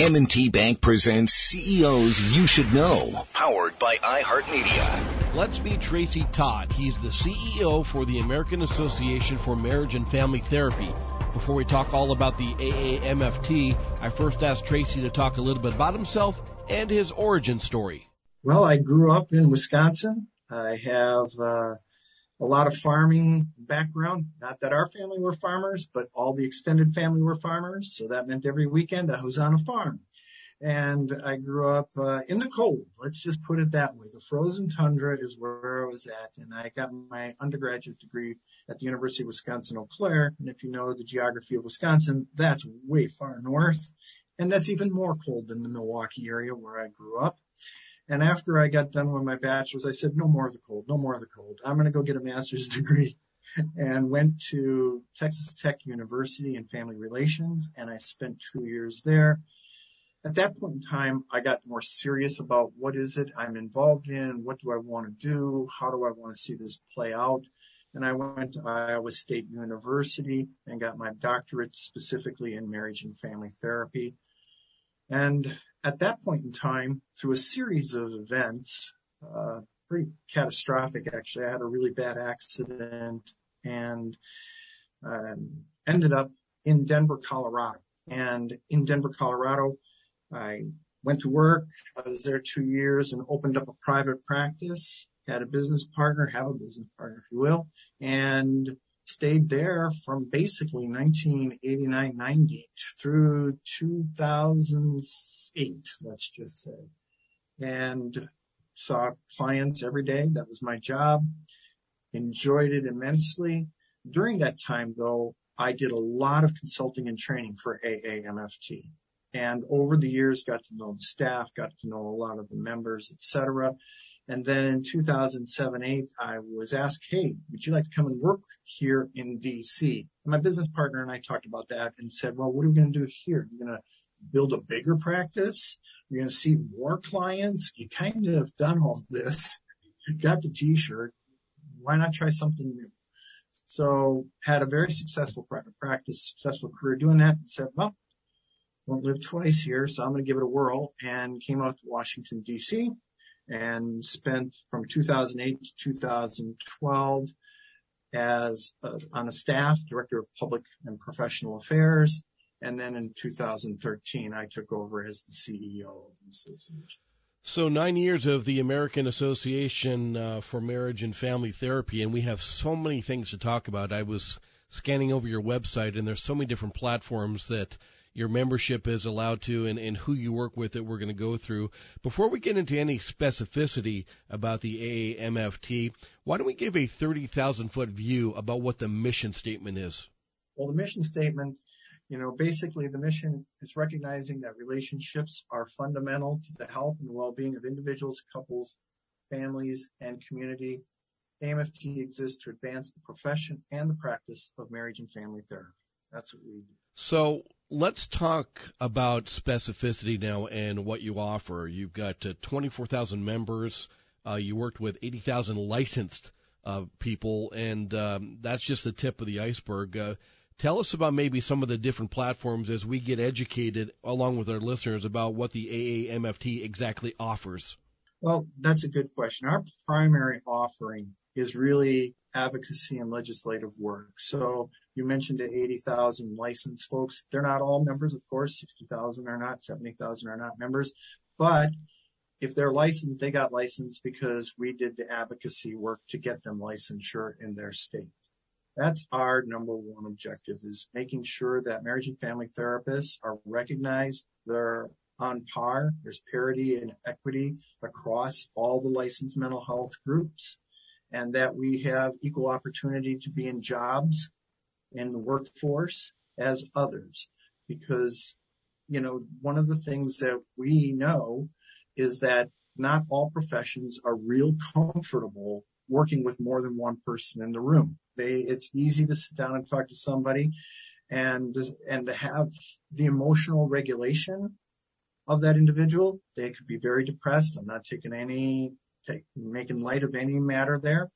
M&T Bank presents CEOs You Should Know, powered by iHeartMedia. Let's meet Tracy Todd. He's the CEO for the American Association for Marriage and Family Therapy. Before we talk all about the AAMFT, I first asked Tracy to talk a little bit about himself and his origin story. Well, I grew up in Wisconsin. I have uh, a lot of farming background. Not that our family were farmers, but all the extended family were farmers. So that meant every weekend I was on a farm. And I grew up uh, in the cold. Let's just put it that way. The frozen tundra is where I was at, and I got my undergraduate degree at the University of Wisconsin Eau Claire. And if you know the geography of Wisconsin, that's way far north, and that's even more cold than the Milwaukee area where I grew up. And after I got done with my bachelor's, I said, no more of the cold, no more of the cold. I'm going to go get a master's degree and went to Texas Tech University in family relations and I spent two years there. At that point in time, I got more serious about what is it I'm involved in? What do I want to do? How do I want to see this play out? And I went to Iowa State University and got my doctorate specifically in marriage and family therapy. And at that point in time, through a series of events, uh, pretty catastrophic actually, I had a really bad accident and um, ended up in Denver, Colorado. And in Denver, Colorado, I went to work. I was there two years and opened up a private practice. Had a business partner, have a business partner, if you will, and stayed there from basically 1989, 90 through 2008, let's just say. And saw clients every day. That was my job. Enjoyed it immensely. During that time though, I did a lot of consulting and training for AAMFT. And over the years got to know the staff, got to know a lot of the members, etc. And then in 2007-8, I was asked, hey, would you like to come and work here in DC? And my business partner and I talked about that and said, well, what are we going to do here? You're going to build a bigger practice? You're going to see more clients? You kind of have done all this. You got the t-shirt. Why not try something new? So had a very successful practice, successful career doing that and said, well, won't live twice here, so I'm going to give it a whirl and came out to Washington DC and spent from 2008 to 2012 as on a staff director of public and professional affairs. And then in 2013, I took over as the CEO of the association. So nine years of the American Association uh, for Marriage and Family Therapy, and we have so many things to talk about. I was scanning over your website, and there's so many different platforms that your membership is allowed to and, and who you work with that we're going to go through. Before we get into any specificity about the AAMFT, why don't we give a 30,000 foot view about what the mission statement is? Well, the mission statement, you know, basically the mission is recognizing that relationships are fundamental to the health and well-being of individuals, couples, families, and community. AMFT exists to advance the profession and the practice of marriage and family therapy. That's what we do. So let's talk about specificity now and what you offer. You've got uh, 24,000 members. Uh, you worked with 80,000 licensed uh, people, and um, that's just the tip of the iceberg. Uh, tell us about maybe some of the different platforms as we get educated along with our listeners about what the AAMFT exactly offers. Well, that's a good question. Our primary offering is really advocacy and legislative work. So you mentioned the 80,000 licensed folks. They're not all members, of course. 60,000 are not, 70,000 are not members. But if they're licensed, they got licensed because we did the advocacy work to get them licensure in their state. That's our number one objective is making sure that marriage and family therapists are recognized. They're on par. There's parity and equity across all the licensed mental health groups and that we have equal opportunity to be in jobs in the workforce as others. Because, you know, one of the things that we know is that not all professions are real comfortable working with more than one person in the room. They, it's easy to sit down and talk to somebody and, and to have the emotional regulation of that individual. They could be very depressed. I'm not taking any take, making light of any matter there.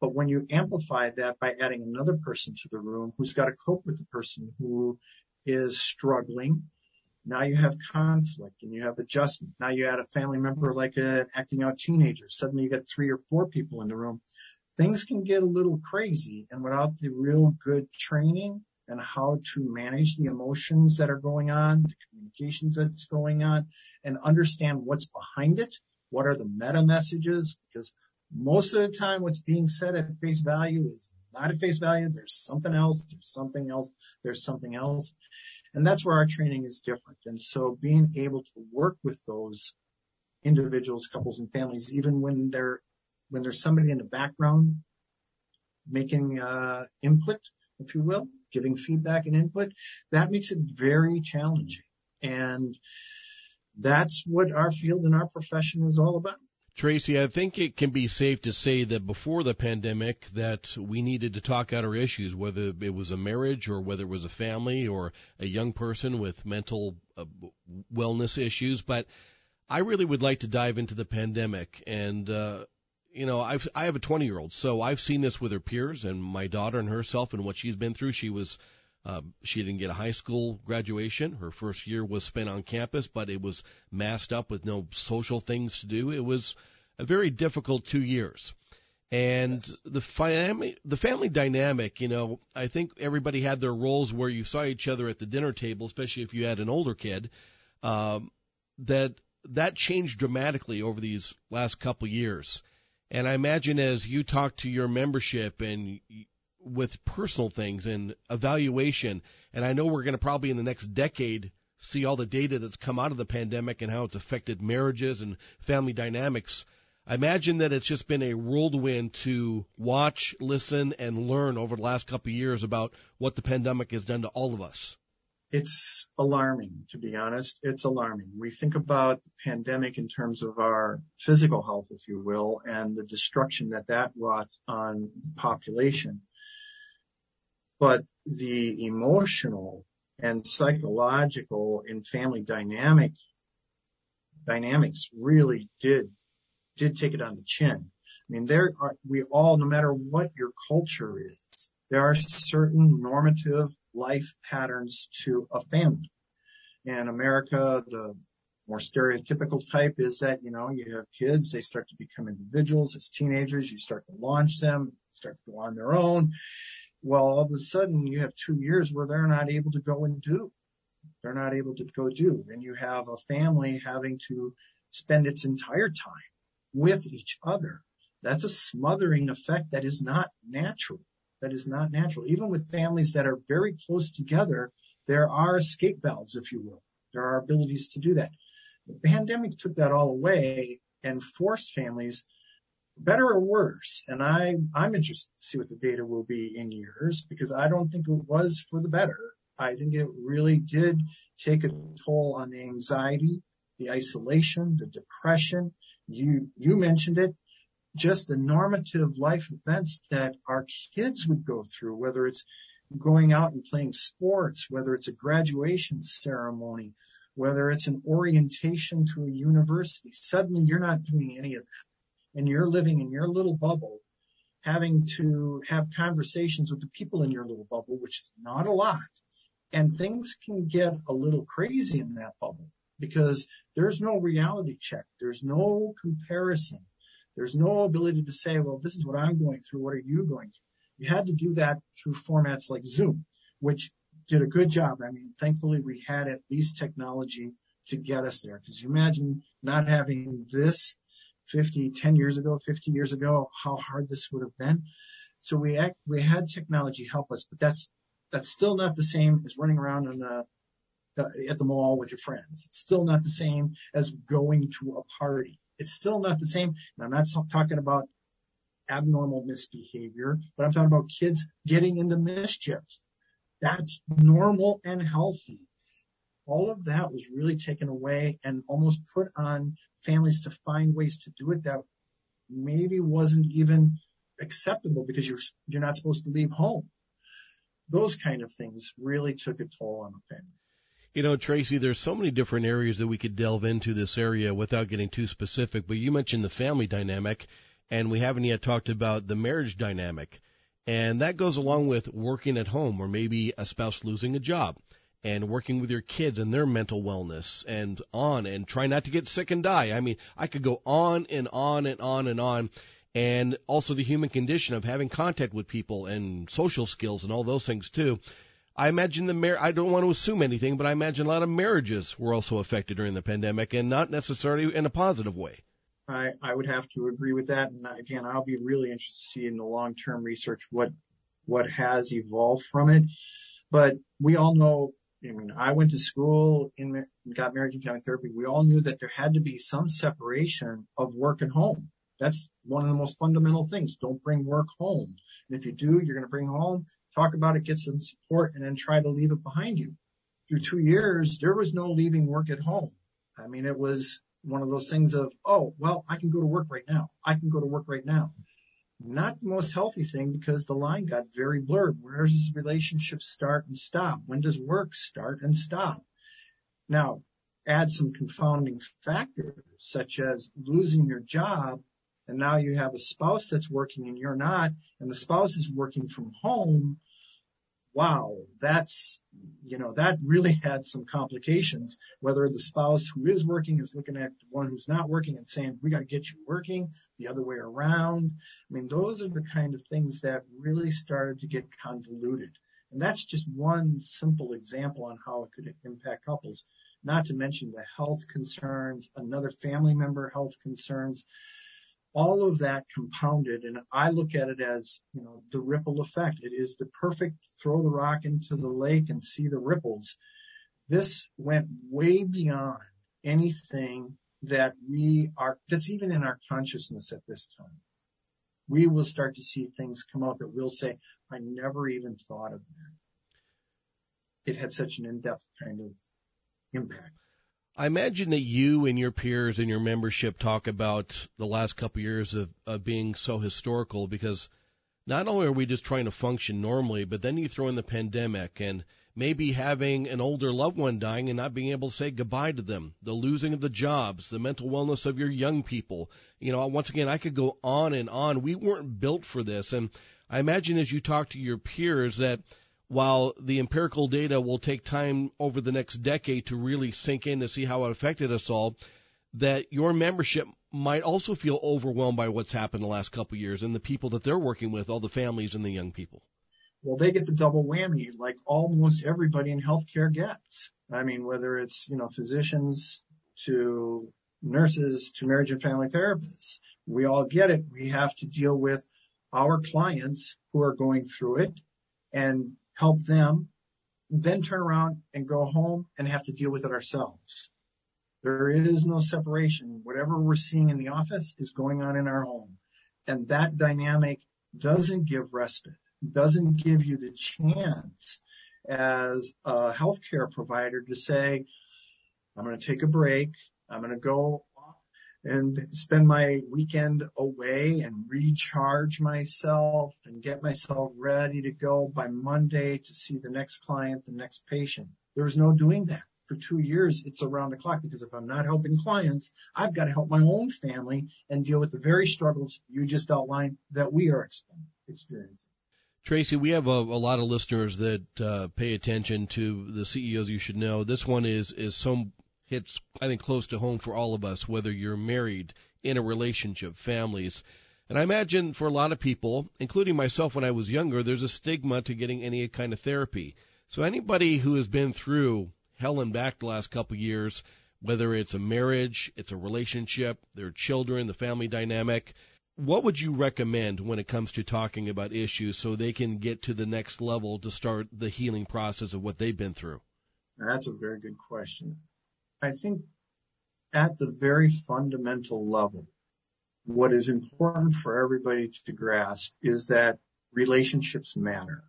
But when you amplify that by adding another person to the room who's got to cope with the person who is struggling, Now you have conflict and you have adjustment. Now you add a family member like an acting out teenager. Suddenly you got three or four people in the room. Things can get a little crazy and without the real good training and how to manage the emotions that are going on, the communications that's going on, and understand what's behind it. What are the meta messages? Because most of the time what's being said at face value is not at face value. There's something else. There's something else. There's something else. And that's where our training is different. And so being able to work with those individuals, couples and families, even when they're, when there's somebody in the background making, uh, input, if you will, giving feedback and input, that makes it very challenging. And that's what our field and our profession is all about. Tracy, I think it can be safe to say that before the pandemic that we needed to talk out our issues, whether it was a marriage or whether it was a family or a young person with mental uh, wellness issues. But I really would like to dive into the pandemic and, uh, you know, I've, I have a 20 year old, so I've seen this with her peers and my daughter and herself and what she's been through. She was uh, she didn't get a high school graduation. Her first year was spent on campus, but it was masked up with no social things to do. It was a very difficult two years. And yes. the family, the family dynamic, you know, I think everybody had their roles where you saw each other at the dinner table, especially if you had an older kid. Um, that that changed dramatically over these last couple years. And I imagine as you talk to your membership and with personal things and evaluation. And I know we're going to probably in the next decade see all the data that's come out of the pandemic and how it's affected marriages and family dynamics. I imagine that it's just been a whirlwind to watch, listen, and learn over the last couple of years about what the pandemic has done to all of us. It's alarming, to be honest. It's alarming. We think about the pandemic in terms of our physical health, if you will, and the destruction that that wrought on the population but the emotional and psychological and family dynamic dynamics really did did take it on the chin. I mean, there are we all, no matter what your culture is, there are certain normative life patterns to a family. In America, the more stereotypical type is that, you know, you have kids, they start to become individuals as teenagers, you start to launch them, start to go on their own. Well, all of a sudden you have two years where they're not able to go and do. They're not able to go do. And you have a family having to spend its entire time with each other. That's a smothering effect that is not natural. That is not natural. Even with families that are very close together, there are escape valves, if you will. There are abilities to do that. The pandemic took that all away and forced families better or worse? And I, I'm interested to see what the data will be in years because I don't think it was for the better. I think it really did take a toll on the anxiety, the isolation, the depression. You, you mentioned it. Just the normative life events that our kids would go through, whether it's going out and playing sports, whether it's a graduation ceremony, whether it's an orientation to a university. Suddenly you're not doing any of that and you're living in your little bubble, having to have conversations with the people in your little bubble, which is not a lot. And things can get a little crazy in that bubble because there's no reality check. There's no comparison. There's no ability to say, well, this is what I'm going through. What are you going through? You had to do that through formats like Zoom, which did a good job. I mean, thankfully we had at least technology to get us there. Cause you imagine not having this 50, 10 years ago, 50 years ago, how hard this would have been. So we act, we had technology help us, but that's, that's still not the same as running around on the, the, at the mall with your friends. It's still not the same as going to a party. It's still not the same. And I'm not talking about abnormal misbehavior, but I'm talking about kids getting into mischief. That's normal and healthy all of that was really taken away and almost put on families to find ways to do it that maybe wasn't even acceptable because you're you're not supposed to leave home. Those kind of things really took a toll on the family. You know, Tracy, there's so many different areas that we could delve into this area without getting too specific, but you mentioned the family dynamic and we haven't yet talked about the marriage dynamic. And that goes along with working at home or maybe a spouse losing a job and working with your kids and their mental wellness and on and try not to get sick and die. I mean, I could go on and on and on and on. And also the human condition of having contact with people and social skills and all those things too. I imagine the mar- I don't want to assume anything, but I imagine a lot of marriages were also affected during the pandemic and not necessarily in a positive way. I, I would have to agree with that. And again, I'll be really interested to see in the long-term research what what has evolved from it. But we all know, I mean, I went to school in got marriage and family therapy. We all knew that there had to be some separation of work and home. That's one of the most fundamental things. Don't bring work home. And if you do, you're going to bring home, talk about it, get some support, and then try to leave it behind you. Through two years, there was no leaving work at home. I mean, it was one of those things of, oh, well, I can go to work right now. I can go to work right now. Not the most healthy thing because the line got very blurred. Where does relationships start and stop? When does work start and stop? Now, add some confounding factors such as losing your job and now you have a spouse that's working and you're not, and the spouse is working from home, wow, that's, you know, that really had some complications, whether the spouse who is working is looking at one who's not working and saying, we got to get you working, the other way around. I mean, those are the kind of things that really started to get convoluted. And that's just one simple example on how it could impact couples, not to mention the health concerns, another family member health concerns all of that compounded, and I look at it as, you know, the ripple effect. It is the perfect throw the rock into the lake and see the ripples. This went way beyond anything that we are, that's even in our consciousness at this time. We will start to see things come up that we'll say, I never even thought of that. It had such an in-depth kind of impact. I imagine that you and your peers and your membership talk about the last couple of years of, of being so historical because not only are we just trying to function normally, but then you throw in the pandemic and maybe having an older loved one dying and not being able to say goodbye to them, the losing of the jobs, the mental wellness of your young people. You know, once again, I could go on and on. We weren't built for this. And I imagine as you talk to your peers that while the empirical data will take time over the next decade to really sink in to see how it affected us all, that your membership might also feel overwhelmed by what's happened the last couple years and the people that they're working with, all the families and the young people. Well, they get the double whammy like almost everybody in healthcare gets. I mean, whether it's, you know, physicians to nurses to marriage and family therapists, we all get it. We have to deal with our clients who are going through it and help them, then turn around and go home and have to deal with it ourselves. There is no separation. Whatever we're seeing in the office is going on in our home. And that dynamic doesn't give respite, doesn't give you the chance as a healthcare provider to say, I'm going to take a break. I'm going to go and spend my weekend away and recharge myself and get myself ready to go by Monday to see the next client, the next patient. There's no doing that. For two years, it's around the clock because if I'm not helping clients, I've got to help my own family and deal with the very struggles you just outlined that we are experiencing. Tracy, we have a, a lot of listeners that uh, pay attention to the CEOs you should know. This one is is so hits, I think, close to home for all of us, whether you're married, in a relationship, families. And I imagine for a lot of people, including myself when I was younger, there's a stigma to getting any kind of therapy. So anybody who has been through hell and back the last couple of years, whether it's a marriage, it's a relationship, their children, the family dynamic, what would you recommend when it comes to talking about issues so they can get to the next level to start the healing process of what they've been through? That's a very good question. I think at the very fundamental level, what is important for everybody to grasp is that relationships matter.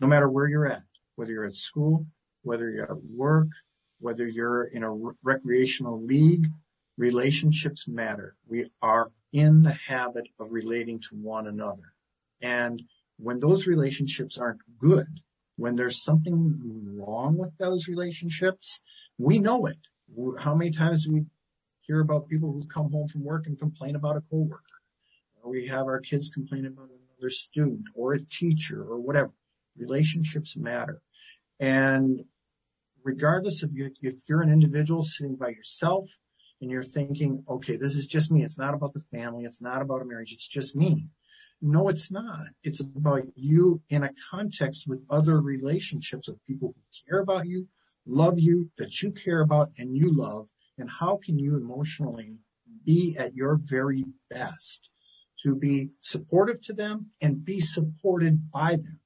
No matter where you're at, whether you're at school, whether you're at work, whether you're in a recreational league, relationships matter. We are in the habit of relating to one another. And when those relationships aren't good, when there's something wrong with those relationships, we know it. How many times do we hear about people who come home from work and complain about a coworker? Or we have our kids complain about another student or a teacher or whatever. Relationships matter. And regardless of you, if you're an individual sitting by yourself and you're thinking, okay, this is just me. It's not about the family. It's not about a marriage. It's just me. No, it's not. It's about you in a context with other relationships of people who care about you, love you, that you care about and you love. And how can you emotionally be at your very best to be supportive to them and be supported by them?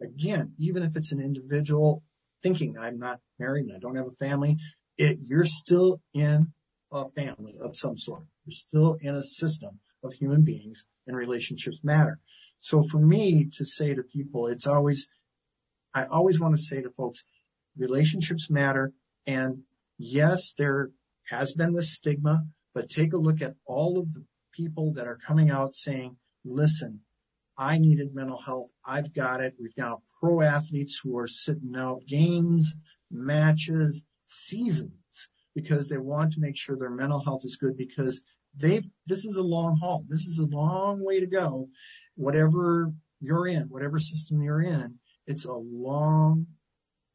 Again, even if it's an individual thinking I'm not married and I don't have a family, it, you're still in a family of some sort. You're still in a system of human beings and relationships matter. So for me to say to people, it's always, I always want to say to folks, relationships matter. And yes, there has been this stigma, but take a look at all of the people that are coming out saying, listen, I needed mental health. I've got it. We've got pro athletes who are sitting out games, matches, seasons because they want to make sure their mental health is good because they've, this is a long haul. This is a long way to go. Whatever you're in, whatever system you're in, it's a long,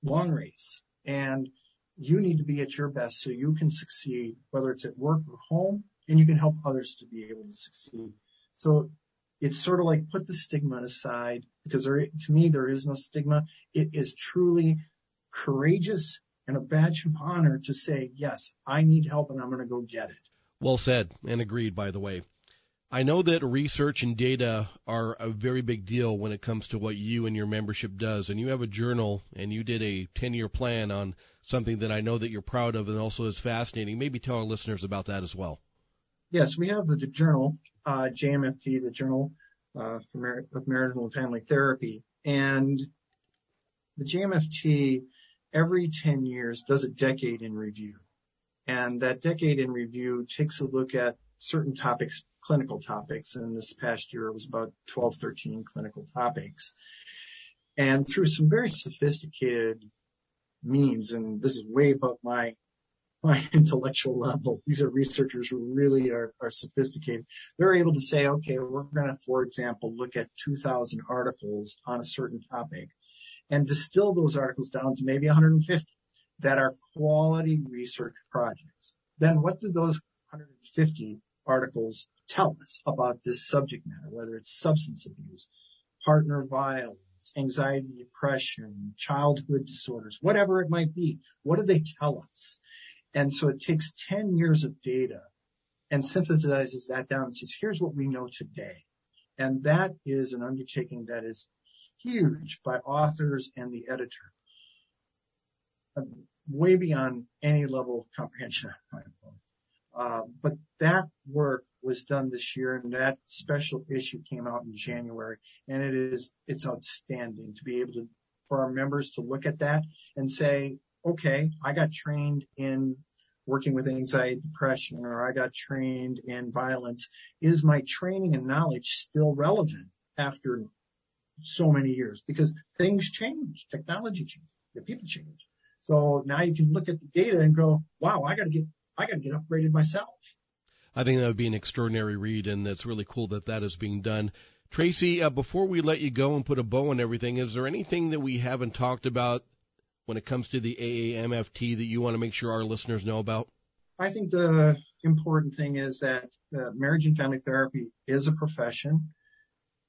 long race and you need to be at your best so you can succeed, whether it's at work or home and you can help others to be able to succeed. So it's sort of like put the stigma aside because there, to me, there is no stigma. It is truly courageous and a badge of honor to say, yes, I need help and I'm going to go get it. Well said and agreed, by the way. I know that research and data are a very big deal when it comes to what you and your membership does. And you have a journal and you did a 10 year plan on something that I know that you're proud of and also is fascinating. Maybe tell our listeners about that as well. Yes, we have the journal, uh, JMFT, the Journal uh, for Mar- Marital and Family Therapy. And the JMFT every 10 years does a decade in review. And that decade in review takes a look at certain topics, clinical topics. And this past year it was about 12, 13 clinical topics. And through some very sophisticated means, and this is way above my my intellectual level. These are researchers who really are, are sophisticated. They're able to say, okay, we're going to, for example, look at 2,000 articles on a certain topic and distill those articles down to maybe 150 that are quality research projects. Then what do those 150 articles tell us about this subject matter, whether it's substance abuse, partner violence, anxiety, depression, childhood disorders, whatever it might be. What do they tell us? And so it takes 10 years of data and synthesizes that down and says, here's what we know today. And that is an undertaking that is huge by authors and the editor. Way beyond any level of comprehension. Uh, but that work was done this year and that special issue came out in January and it is, it's outstanding to be able to, for our members to look at that and say, okay, I got trained in working with anxiety, depression, or I got trained in violence. Is my training and knowledge still relevant after so many years? Because things change, technology changes, the people change. So now you can look at the data and go, wow, I gotta get, I gotta get upgraded myself. I think that would be an extraordinary read, and it's really cool that that is being done. Tracy, uh, before we let you go and put a bow on everything, is there anything that we haven't talked about when it comes to the AAMFT that you want to make sure our listeners know about? I think the important thing is that uh, marriage and family therapy is a profession.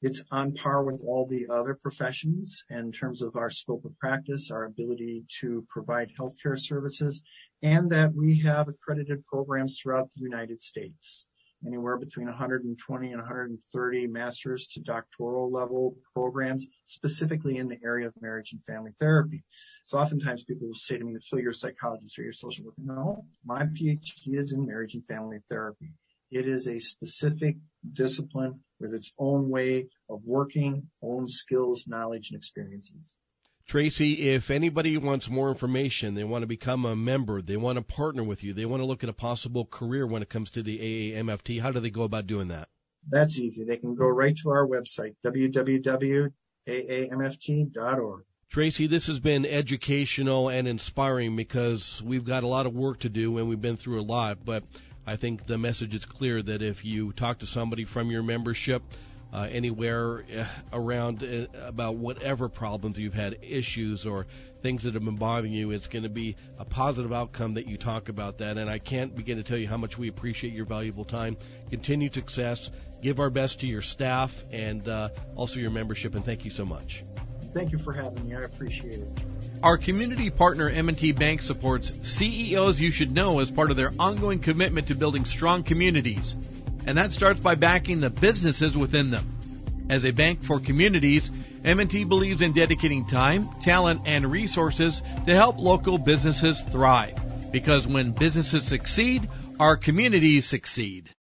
It's on par with all the other professions in terms of our scope of practice, our ability to provide healthcare services, and that we have accredited programs throughout the United States anywhere between 120 and 130 master's to doctoral level programs, specifically in the area of marriage and family therapy. So oftentimes people will say to me, so you're a psychologist or you're a social worker. No, my PhD is in marriage and family therapy. It is a specific discipline with its own way of working, own skills, knowledge, and experiences. Tracy, if anybody wants more information, they want to become a member, they want to partner with you, they want to look at a possible career when it comes to the AAMFT, how do they go about doing that? That's easy. They can go right to our website, www.aamft.org. Tracy, this has been educational and inspiring because we've got a lot of work to do and we've been through a lot, but I think the message is clear that if you talk to somebody from your membership, uh, anywhere uh, around uh, about whatever problems you've had, issues or things that have been bothering you. It's going to be a positive outcome that you talk about that. And I can't begin to tell you how much we appreciate your valuable time. Continued success. Give our best to your staff and uh, also your membership. And thank you so much. Thank you for having me. I appreciate it. Our community partner M&T Bank supports CEOs you should know as part of their ongoing commitment to building strong communities and that starts by backing the businesses within them. As a bank for communities, M&T believes in dedicating time, talent, and resources to help local businesses thrive. Because when businesses succeed, our communities succeed.